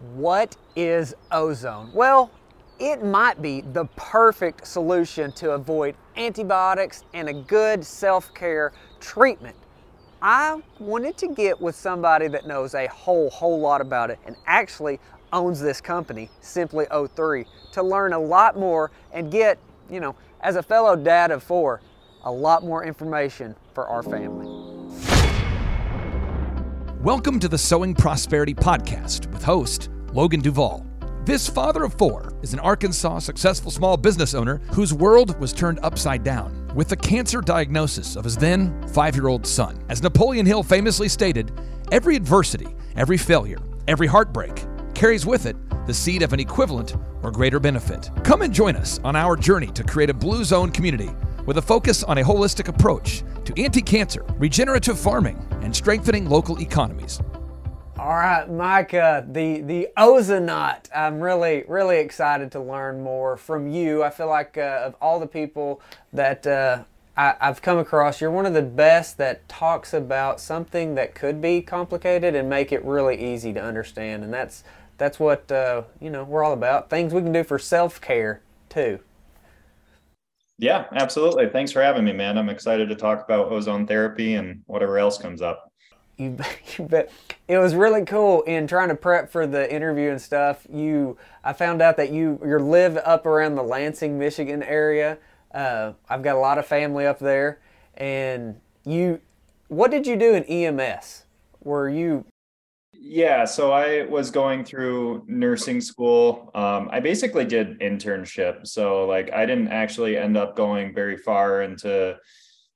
What is ozone? Well, it might be the perfect solution to avoid antibiotics and a good self care treatment. I wanted to get with somebody that knows a whole, whole lot about it and actually owns this company, Simply O3, to learn a lot more and get, you know, as a fellow dad of four, a lot more information for our family. Welcome to the Sowing Prosperity Podcast with host Logan Duvall. This father of four is an Arkansas successful small business owner whose world was turned upside down with the cancer diagnosis of his then five year old son. As Napoleon Hill famously stated, every adversity, every failure, every heartbreak carries with it the seed of an equivalent or greater benefit. Come and join us on our journey to create a blue zone community with a focus on a holistic approach to anti cancer, regenerative farming, and strengthening local economies. All right, Micah, the the ozonaut. I'm really really excited to learn more from you. I feel like uh, of all the people that uh, I, have come across, you're one of the best that talks about something that could be complicated and make it really easy to understand. And that's that's what uh, you know we're all about. Things we can do for self care too. Yeah, absolutely. Thanks for having me, man. I'm excited to talk about ozone therapy and whatever else comes up. You, bet. It was really cool in trying to prep for the interview and stuff. You, I found out that you you live up around the Lansing, Michigan area. Uh, I've got a lot of family up there, and you, what did you do in EMS? Were you? Yeah, so I was going through nursing school. Um, I basically did internship, so like I didn't actually end up going very far into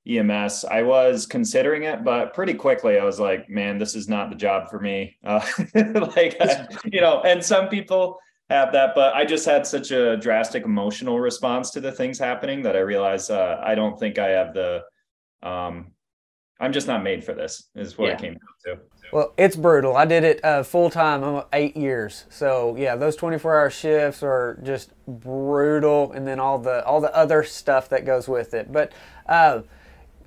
EMS. I was considering it, but pretty quickly I was like, man, this is not the job for me. Uh, like, you know, and some people have that, but I just had such a drastic emotional response to the things happening that I realized uh, I don't think I have the, um, I'm just not made for this, is what yeah. it came down to. Well, it's brutal. I did it uh, full time, eight years. So yeah, those 24 hour shifts are just brutal, and then all the all the other stuff that goes with it. But uh,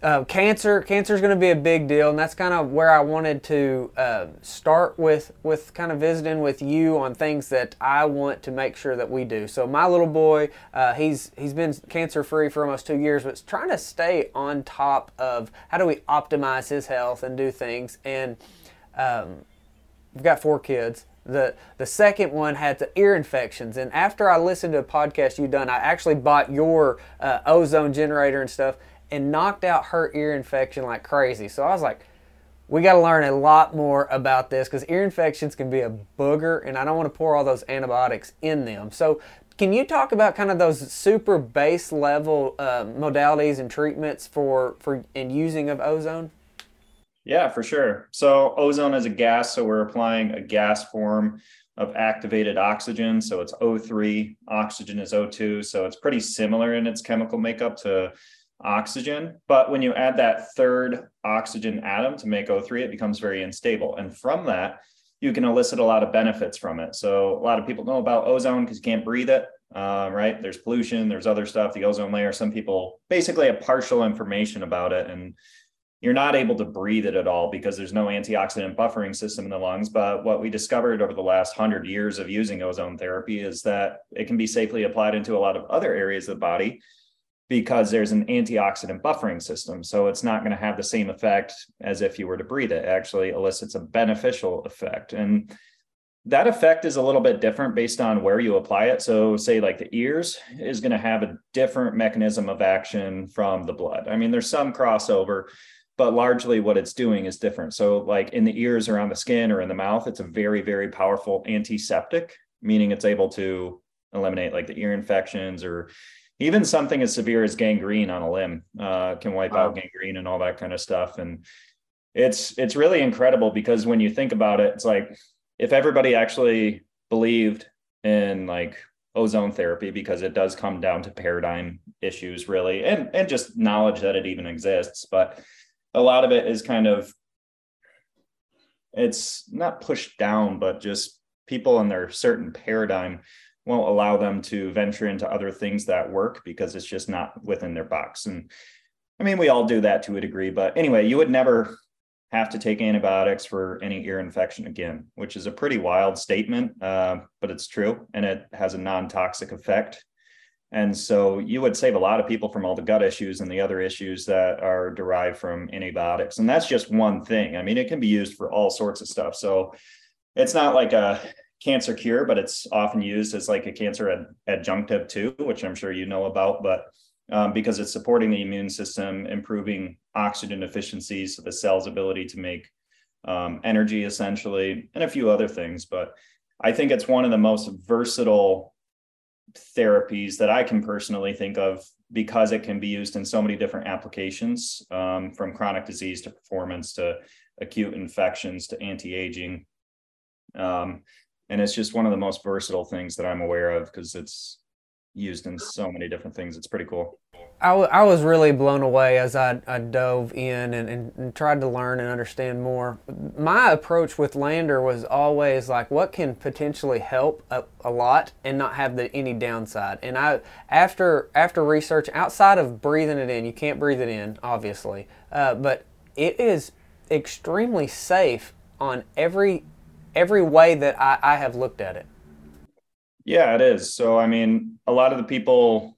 uh, cancer cancer is going to be a big deal and that's kind of where i wanted to uh, start with with kind of visiting with you on things that i want to make sure that we do. So my little boy uh, he's he's been cancer free for almost two years but trying to stay on top of how do we optimize his health and do things and um, we've got four kids. The the second one had the ear infections and after i listened to a podcast you done i actually bought your uh, ozone generator and stuff and knocked out her ear infection like crazy. So I was like, we got to learn a lot more about this because ear infections can be a booger, and I don't want to pour all those antibiotics in them. So, can you talk about kind of those super base level uh, modalities and treatments for for in using of ozone? Yeah, for sure. So ozone is a gas, so we're applying a gas form of activated oxygen. So it's O3, oxygen is O2. So it's pretty similar in its chemical makeup to oxygen. But when you add that third oxygen atom to make O3, it becomes very unstable. And from that, you can elicit a lot of benefits from it. So a lot of people know about ozone because you can't breathe it, uh, right? There's pollution, there's other stuff, the ozone layer. Some people basically have partial information about it, and you're not able to breathe it at all because there's no antioxidant buffering system in the lungs. But what we discovered over the last hundred years of using ozone therapy is that it can be safely applied into a lot of other areas of the body because there's an antioxidant buffering system. So it's not going to have the same effect as if you were to breathe it. it. Actually elicits a beneficial effect. And that effect is a little bit different based on where you apply it. So, say, like the ears is going to have a different mechanism of action from the blood. I mean, there's some crossover, but largely what it's doing is different. So, like in the ears, around the skin, or in the mouth, it's a very, very powerful antiseptic, meaning it's able to eliminate like the ear infections or even something as severe as gangrene on a limb uh, can wipe wow. out gangrene and all that kind of stuff and it's it's really incredible because when you think about it it's like if everybody actually believed in like ozone therapy because it does come down to paradigm issues really and and just knowledge that it even exists but a lot of it is kind of it's not pushed down but just people in their certain paradigm won't allow them to venture into other things that work because it's just not within their box. And I mean, we all do that to a degree, but anyway, you would never have to take antibiotics for any ear infection again, which is a pretty wild statement, uh, but it's true and it has a non toxic effect. And so you would save a lot of people from all the gut issues and the other issues that are derived from antibiotics. And that's just one thing. I mean, it can be used for all sorts of stuff. So it's not like a cancer cure, but it's often used as like a cancer ad- adjunctive too, which I'm sure you know about. But um, because it's supporting the immune system, improving oxygen efficiency, so the cell's ability to make um, energy essentially, and a few other things. But I think it's one of the most versatile therapies that I can personally think of because it can be used in so many different applications um, from chronic disease to performance to acute infections to anti aging. Um, and it's just one of the most versatile things that I'm aware of because it's used in so many different things. It's pretty cool. I, w- I was really blown away as I, I dove in and, and, and, tried to learn and understand more. My approach with Lander was always like, what can potentially help a, a lot and not have the, any downside. And I, after after research outside of breathing it in, you can't breathe it in, obviously, uh, but it is extremely safe on every every way that I, I have looked at it. Yeah, it is. So, I mean, a lot of the people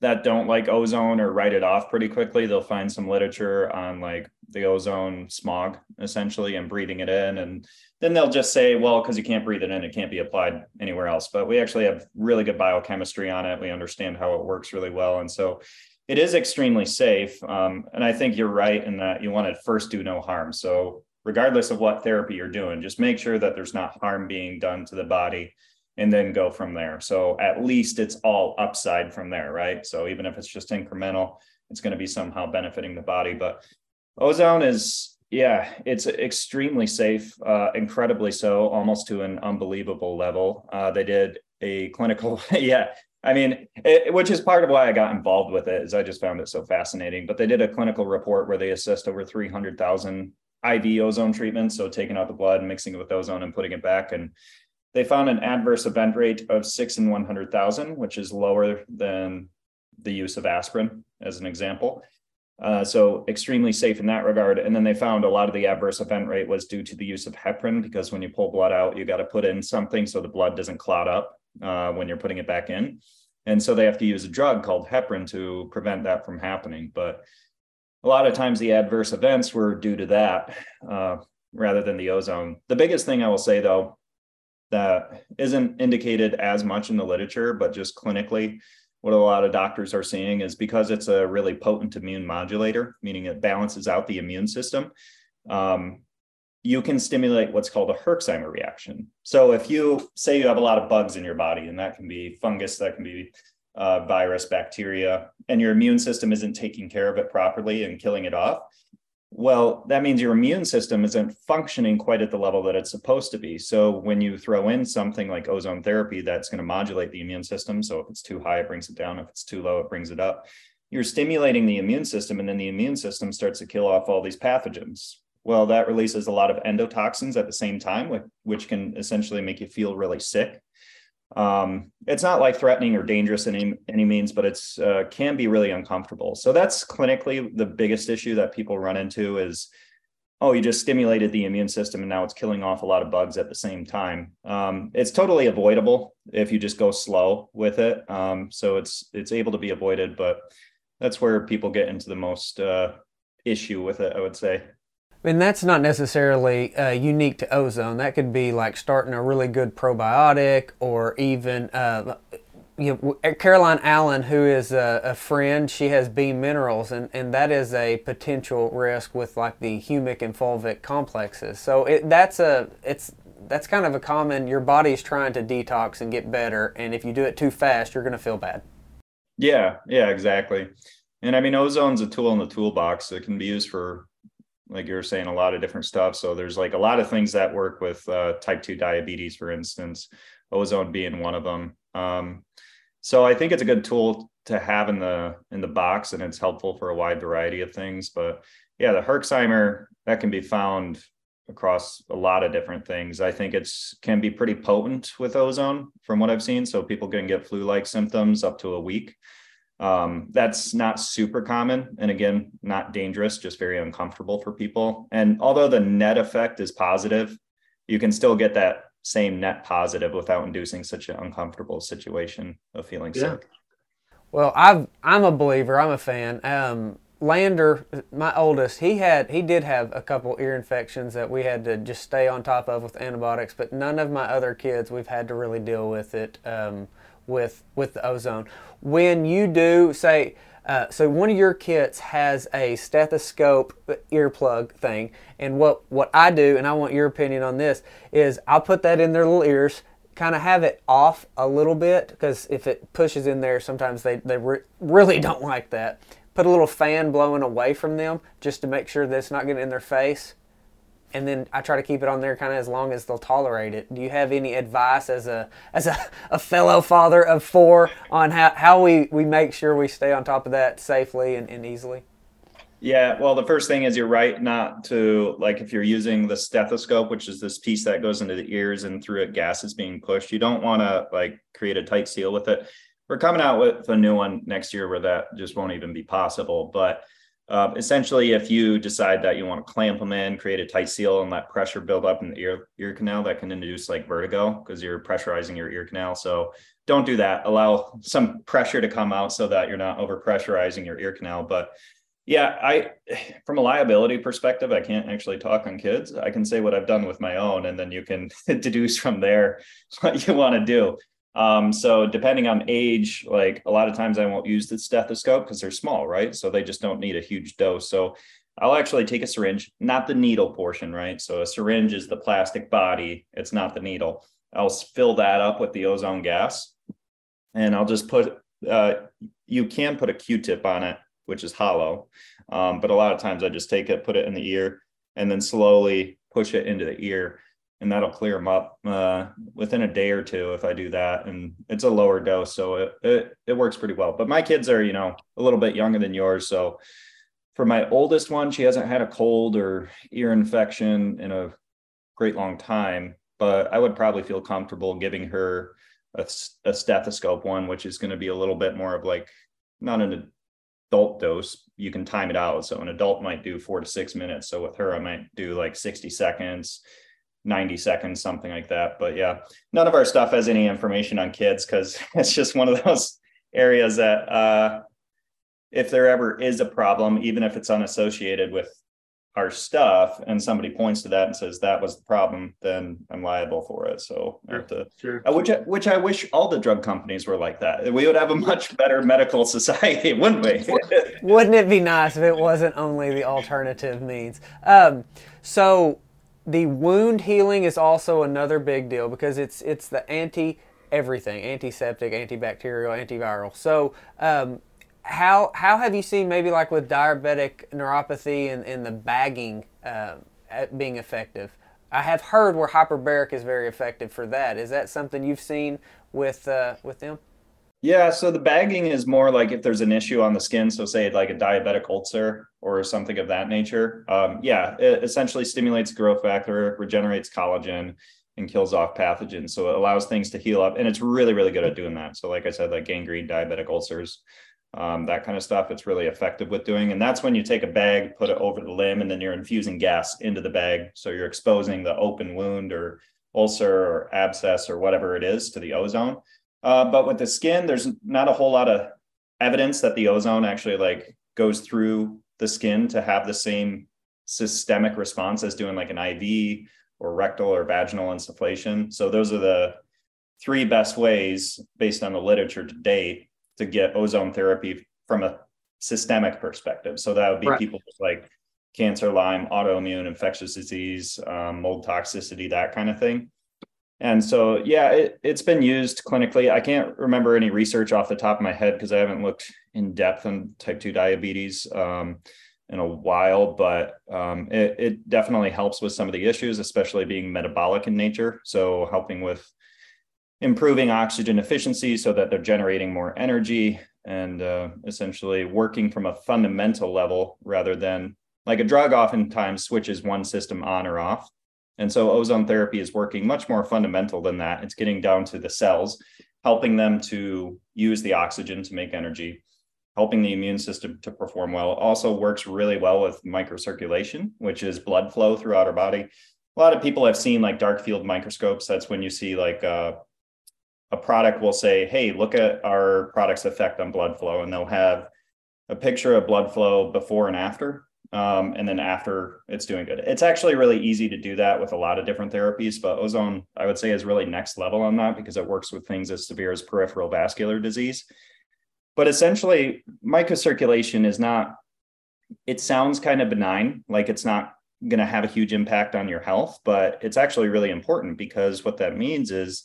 that don't like ozone or write it off pretty quickly, they'll find some literature on like the ozone smog essentially and breathing it in. And then they'll just say, well, because you can't breathe it in, it can't be applied anywhere else. But we actually have really good biochemistry on it. We understand how it works really well. And so it is extremely safe. Um, and I think you're right in that you want to first do no harm. So regardless of what therapy you're doing, just make sure that there's not harm being done to the body and then go from there. So at least it's all upside from there, right? So even if it's just incremental, it's going to be somehow benefiting the body. But ozone is, yeah, it's extremely safe, uh, incredibly so, almost to an unbelievable level. Uh, they did a clinical, yeah. I mean, it, which is part of why I got involved with it, is I just found it so fascinating. But they did a clinical report where they assessed over 300,000 IV ozone treatment, so taking out the blood and mixing it with ozone and putting it back. And they found an adverse event rate of six in 100,000, which is lower than the use of aspirin, as an example. Uh, so extremely safe in that regard. And then they found a lot of the adverse event rate was due to the use of heparin because when you pull blood out, you got to put in something so the blood doesn't clot up uh, when you're putting it back in. And so they have to use a drug called heparin to prevent that from happening. But a lot of times the adverse events were due to that uh, rather than the ozone. The biggest thing I will say though, that isn't indicated as much in the literature, but just clinically, what a lot of doctors are seeing is because it's a really potent immune modulator, meaning it balances out the immune system. Um, you can stimulate what's called a Herxheimer reaction. So if you say you have a lot of bugs in your body, and that can be fungus, that can be uh, virus, bacteria, and your immune system isn't taking care of it properly and killing it off, well, that means your immune system isn't functioning quite at the level that it's supposed to be. So when you throw in something like ozone therapy that's going to modulate the immune system, so if it's too high, it brings it down. If it's too low, it brings it up. You're stimulating the immune system, and then the immune system starts to kill off all these pathogens. Well, that releases a lot of endotoxins at the same time, which can essentially make you feel really sick um, it's not life threatening or dangerous in any, any means, but it's uh, can be really uncomfortable. So that's clinically the biggest issue that people run into is, oh, you just stimulated the immune system and now it's killing off a lot of bugs at the same time. Um, it's totally avoidable if you just go slow with it. Um, so it's it's able to be avoided, but that's where people get into the most uh, issue with it, I would say. And that's not necessarily uh, unique to ozone. That could be like starting a really good probiotic or even. Uh, you know, Caroline Alan, who is a, a, friend, she has BEAM Minerals, and, and that is a potential risk with like the humic and fulvic complexes. So it, that's a it's that's kind of a common. Your body's trying to detox and get better, and if you do it too fast, you're going to feel bad. Yeah, yeah, exactly. And I mean, ozone's a tool in the toolbox. It can be used for like you were saying, a lot of different stuff. So there's like a lot of things that work with uh, type 2 diabetes, for instance, ozone being one of them. Um, so I think it's a good tool to have in the in the box and it's helpful for a wide variety of things. But yeah, the Herxheimer that can be found across a lot of different things. I think it's can be pretty potent with ozone from what I've seen. So people can get flu-like symptoms up to a week Um, that's not super common. And again, not dangerous, just very uncomfortable for people. And although the net effect is positive, you can still get that same net positive without inducing such an uncomfortable situation of feeling yeah. sick. Well, i am a believer. I'm a fan. Um, Lander, my oldest, he had he did have a couple ear infections that we had to just stay on top of with antibiotics, but none of my other kids we've had to really deal with it um, with with the ozone. When you do say, uh, so one of your kits has a stethoscope earplug thing, and what what I do, and I want your opinion on this, is I'll put that in their little ears kind of have it off a little bit because if it pushes in there, sometimes they, they re- really don't like that put a little fan blowing away from them just to make sure that it's not getting in their face. And then I try to keep it on there kind of as long as they'll tolerate it. Do you have any advice as a as a, a fellow father of four on how, how we, we make sure we stay on top of that safely and, and easily? Yeah, well, the first thing is you're right not to like if you're using the stethoscope, which is this piece that goes into the ears and through it gas is being pushed. You don't want to like create a tight seal with it we're coming out with a new one next year where that just won't even be possible. But uh, essentially, if you decide that you want to clamp them in, create a tight seal, and let pressure build up in the ear ear canal, that can induce like vertigo because you're pressurizing your ear canal. So don't do that. Allow some pressure to come out so that you're not over pressurizing your ear canal. But yeah, I from a liability perspective, I can't actually talk on kids. I can say what I've done with my own, and then you can deduce from there what you want to do. Um, so depending on age, like a lot of times I won't use the stethoscope because they're small, right? So they just don't need a huge dose. So I'll actually take a syringe, not the needle portion, right? So a syringe is the plastic body, it's not the needle. I'll fill that up with the ozone gas and I'll just put, uh, you can put a Q tip on it, which is hollow. Um, but a lot of times I just take it, put it in the ear, and then slowly push it into the ear and that'll clear them up uh, within a day or two if I do that. And it's a lower dose, so it, it it works pretty well. But my kids are, you know, a little bit younger than yours, so for my oldest one, she hasn't had a cold or ear infection in a great long time. But I would probably feel comfortable giving her a, a stethoscope one, which is going to be a little bit more of like not an adult dose. You can time it out. So an adult might do four to six minutes. So with her, I might do like 60 seconds 90 seconds, something like that. But yeah, none of our stuff has any information on kids because it's just one of those areas that uh, if there ever is a problem, even if it's unassociated with our stuff and somebody points to that and says that was the problem, then I'm liable for it. So sure, to, sure. Which, which I wish all the drug companies were like that. We would have a much better medical society, wouldn't we? wouldn't it be nice if it wasn't only the alternative means? Um, so the wound healing is also another big deal because it's it's the anti everything antiseptic antibacterial antiviral. So um, how how have you seen maybe like with diabetic neuropathy and, and the bagging uh, being effective? I have heard where hyperbaric is very effective for that. Is that something you've seen with uh, with them? Yeah, so the bagging is more like if there's an issue on the skin, so say like a diabetic ulcer or something of that nature. Um, yeah, it essentially stimulates growth factor, regenerates collagen, and kills off pathogens. So it allows things to heal up, and it's really, really good at doing that. So, like I said, like gangrene, diabetic ulcers, um, that kind of stuff, it's really effective with doing. And that's when you take a bag, put it over the limb, and then you're infusing gas into the bag. So you're exposing the open wound or ulcer or abscess or whatever it is to the ozone uh, but with the skin, there's not a whole lot of evidence that the ozone actually like goes through the skin to have the same systemic response as doing like an IV or rectal or vaginal insufflation. So those are the three best ways based on the literature to date to get ozone therapy from a systemic perspective. So that would be right. people with like cancer, Lyme, autoimmune, infectious disease, um, mold toxicity, that kind of thing. And so, yeah, it, it's been used clinically. I can't remember any research off the top of my head because I haven't looked in depth on type 2 diabetes um, in a while, but um, it, it, definitely helps with some of the issues, especially being metabolic in nature. So, helping with improving oxygen efficiency so that they're generating more energy and uh, essentially working from a fundamental level rather than like a drug oftentimes switches one system on or off and so ozone therapy is working much more fundamental than that. It's getting down to the cells, helping them to use the oxygen to make energy. helping the immune system to perform well. Also works really well with microcirculation, which is blood flow throughout our body. A lot of people have seen like dark field microscopes. That's when you see like uh, a product will say, "Hey, look at our product's effect on blood flow," and they'll have a picture of blood flow before and after, um, and then after it's doing good. It's actually really easy to do that with a lot of different therapies, but ozone, I would say, is really next level on that because it works with things as severe as peripheral vascular disease. But essentially, microcirculation is not. It sounds kind of benign, like it's not going to have a huge impact on your health, but it's actually really important because what that means is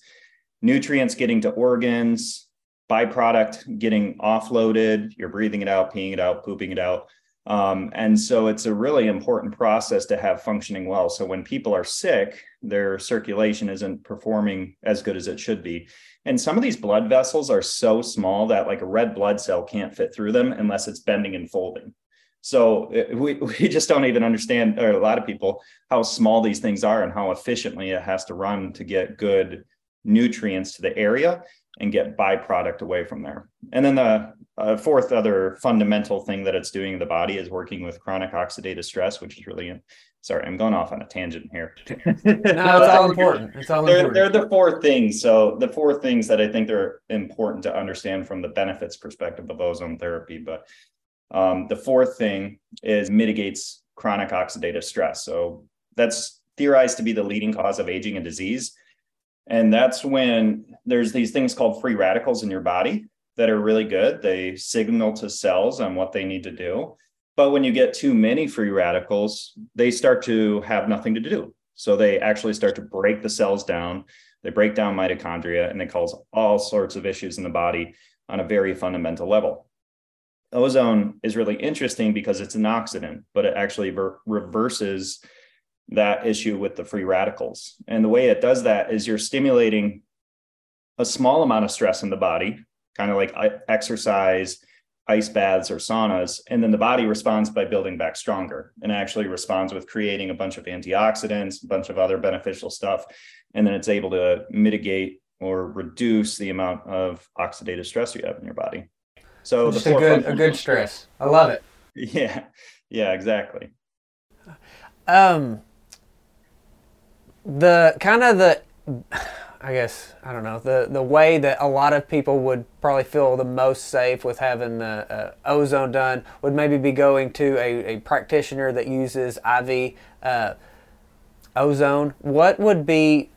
nutrients getting to organs, byproduct getting offloaded, you're breathing it out, peeing it out, pooping it out. Um, and so it's a really important process to have functioning well. So when people are sick, their circulation isn't performing as good as it should be. And some of these blood vessels are so small that like a red blood cell can't fit through them unless it's bending and folding. So we, we just don't even understand, or a lot of people, how small these things are and how efficiently it has to run to get good nutrients to the area and get byproduct away from there. And then the uh, fourth other fundamental thing that it's doing in the body is working with chronic oxidative stress, which is really sorry, I'm going off on a tangent here. no, it's all important. It's all they're, important. They're the four things. So the four things that I think are important to understand from the benefits perspective of ozone therapy. But um, the fourth thing is mitigates chronic oxidative stress. So that's theorized to be the leading cause of aging and disease. And that's when there's these things called free radicals in your body that are really good. They signal to cells on what they need to do. But when you get too many free radicals, they start to have nothing to do. So they actually start to break the cells down. They break down mitochondria and they cause all sorts of issues in the body on a very fundamental level. Ozone is really interesting because it's an oxidant, but it actually ver- reverses that issue with the free radicals. And the way it does that is you're stimulating a small amount of stress in the body, kind of like exercise, ice baths, or saunas. And then the body responds by building back stronger and actually responds with creating a bunch of antioxidants, a bunch of other beneficial stuff. And then it's able to mitigate or reduce the amount of oxidative stress you have in your body. So Just the a good, a good stress. I love it. Yeah. Yeah, exactly. Um, the kind of the I guess I don't know the the way that a lot of people would probably feel the most safe with having the uh, ozone done would maybe be going to a, a practitioner that uses IV uh, ozone. What would be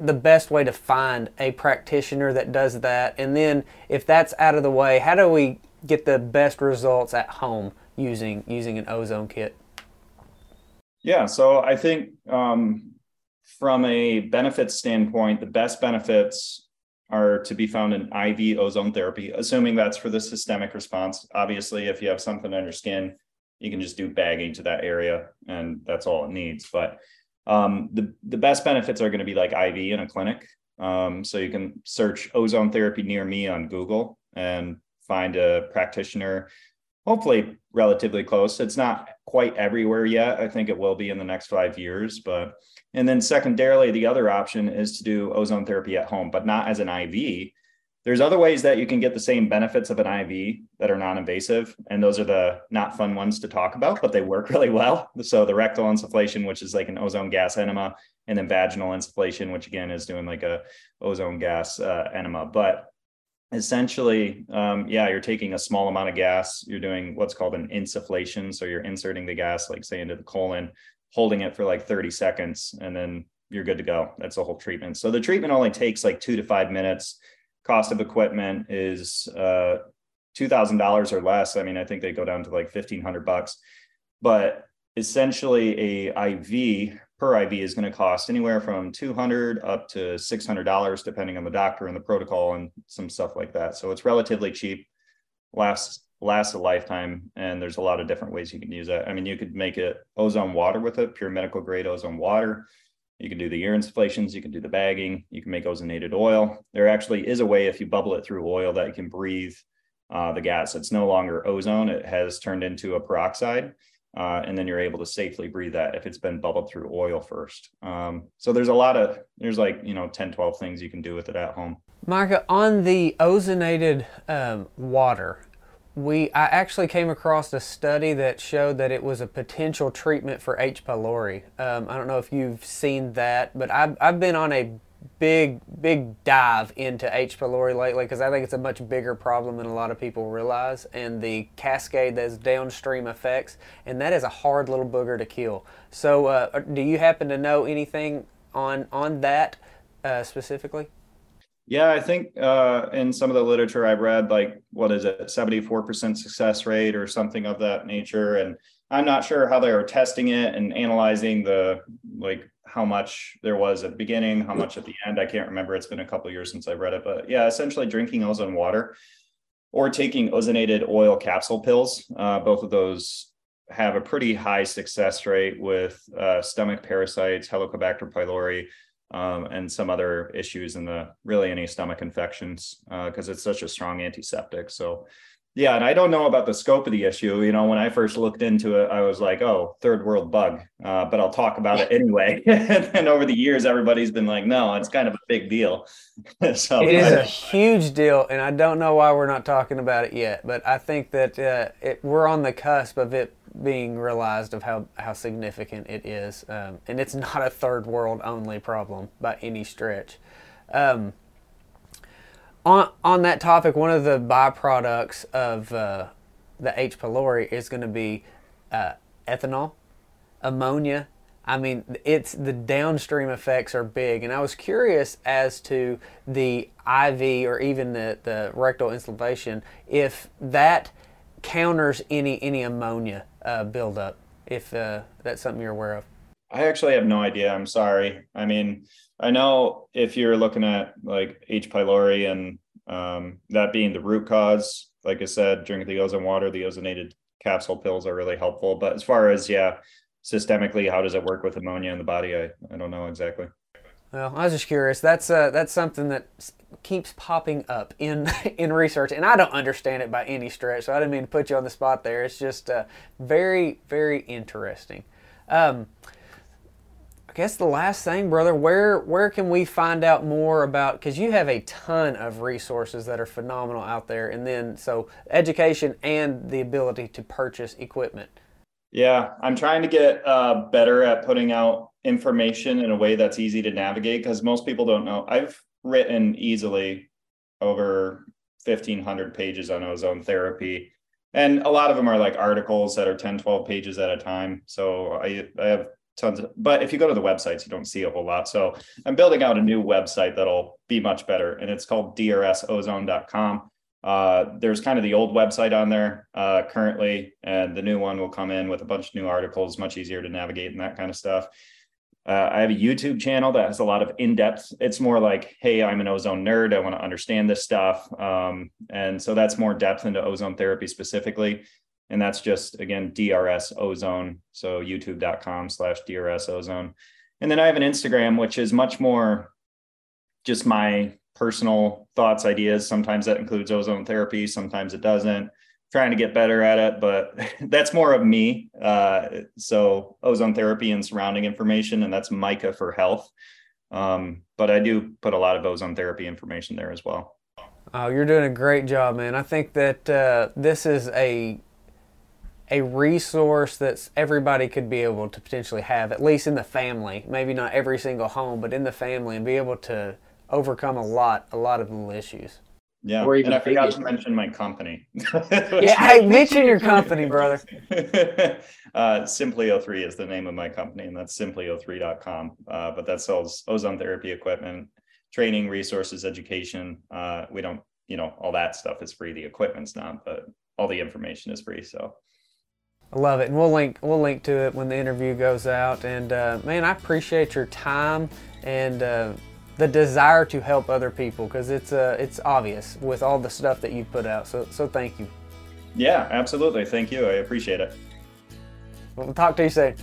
the best way to find a practitioner that does that? And then if that's out of the way, how do we get the best results at home using using an ozone kit? Yeah, so I think um, from a benefits standpoint, the best benefits are to be found in IV ozone therapy, assuming that's for the systemic response. Obviously, if you have something on your skin, you can just do bagging to that area, and that's all it needs. But um, the the best benefits are going to be like IV in a clinic. Um, so you can search ozone therapy near me on Google and find a practitioner hopefully relatively close. It's not quite everywhere yet. I think it will be in the next five years. But and then secondarily, the other option is to do ozone therapy at home, but not as an IV. There's other ways that you can get the same benefits of an IV that are non-invasive, and those are the not fun ones to talk about, but they work really well. So the rectal insufflation, which is like an ozone gas enema, and then vaginal insufflation, which again is doing like a ozone gas uh, enema. But essentially um, yeah you're taking a small amount of gas you're doing what's called an insufflation. So you're inserting the gas like say into the colon holding it for like 30 seconds and then you're good to go. That's the whole treatment. So the treatment only takes like two to five minutes. Cost of equipment is uh, $2000 or less. I mean i think they go down to like 1500 bucks. But essentially a iv per IV is going to cost anywhere from 200 up to $600 depending on the doctor and the protocol and some stuff like that. So it's relatively cheap, lasts lasts a lifetime and there's a lot of different ways you can use that. I mean, you could make it ozone water with it, pure medical grade ozone water. You can do the ear insufflations, you can do the bagging, you can make ozonated oil. There actually is a way if you bubble it through oil that you can breathe uh, the gas. It's no longer ozone, it has turned into a peroxide uh, and then you're able to safely breathe that if it's been bubbled through oil first. Um, so there's a lot of, there's like, you know, 10, 12 things you can do with it at home. Micah, on the ozonated um, water, we I actually came across a study that showed that it was a potential treatment for H. pylori. Um, I don't know if you've seen that, but I've, I've been on a big big dive into H. pylori lately because I think it's a much bigger problem than a lot of people realize, and the cascade that's downstream effects, and that is a hard little booger to kill. So, uh, do you happen to know anything on on that uh, specifically? Yeah, I think uh, in some of the literature I've read, like what is it, 74% success rate or something of that nature. And I'm not sure how they were testing it and analyzing the like how much there was at the beginning, how much at the end. I can't remember. It's been a couple years since I read it, but yeah, essentially drinking ozone water or taking ozonated oil capsule pills. Uh, both of those have a pretty high success rate with uh, stomach parasites, Helicobacter pylori, um, and some other issues in the really any stomach infections because uh, it's such a strong antiseptic. So yeah, and I don't know about the scope of the issue. You know, when I first looked into it, I was like, "Oh, third world bug," uh, but I'll talk about it anyway. and over the years, everybody's been like, "No, it's kind of a big deal." so it is a huge deal, and I don't know why we're not talking about it yet. But I think that uh, it, we're on the cusp of it being realized of how how significant it is, um, and it's not a third world only problem by any stretch. Um, on on that topic, one of the byproducts of uh, the H. pylori is going to be uh, ethanol, ammonia. I mean, it's the downstream effects are big, and I was curious as to the IV or even the, the rectal instillation if that counters any any ammonia uh, buildup. If uh, that's something you're aware of. I actually have no idea. I'm sorry. I mean, I know if you're looking at like H. pylori and um, that being the root cause, like I said, drink the ozone water, the ozonated capsule pills are really helpful. But as far as, yeah, systemically, how does it work with ammonia in the body? I, I don't know exactly. Well, I was just curious. That's uh, that's something that keeps popping up in in research, and I don't understand it by any stretch. So I didn't mean to put you on the spot there. It's just uh, very very interesting. Um, guess the last thing, brother, where where can we find out more about? Because you have a ton of resources that are phenomenal out there, and then so education and the ability to purchase equipment. Yeah, I'm trying to get uh, better at putting out information in a way that's easy to navigate because most people don't know. I've written easily over 1,500 pages on ozone therapy. And a lot of them are like articles that are 10, 12 pages at a time. So I, I have tons of, but if you go to the websites, you don't see a whole lot. So I'm building out a new website that'll be much better, and it's called drsozone.com. Uh, there's kind of the old website on there uh, currently, and the new one will come in with a bunch of new articles, much easier to navigate and that kind of stuff. Uh, I have a YouTube channel that has a lot of in depth. It's more like, hey, I'm an ozone nerd. I want to understand this stuff. Um, and so that's more depth into ozone therapy specifically and that's just again drs ozone. So youtube.com slash drs ozone. And then i have an instagram which is much more just my personal thoughts ideas. Sometimes that includes ozone therapy sometimes it doesn't. Trying to get better at it but that's more of me. Uh, so ozone therapy and surrounding information and that's micah for health. Um, but i do put a lot of ozone therapy information there as well. Oh, you're doing a great job, man. I think that uh, this is a a resource that everybody could be able to potentially have, at least in the family. Maybe not every single home, but in the family, and be able to overcome a lot, a lot of little issues. Yeah, or even and I forgot to mention my company. yeah, hey, mention your company, brother. uh, Simply O3 is the name of my company, and that's simplyo3.com. Uh, but that sells ozone therapy equipment, training, resources, education. Uh, we don't, you know, all that stuff is free. The equipment's not, but all the information is free. So I love it, and we'll link we'll link to it when the interview goes out. And uh, man, I appreciate your time and uh, the desire to help other people because it's uh, it's obvious with all the stuff that you put out. So so thank you. Yeah, absolutely. Thank you. I appreciate it. We'll talk to you soon.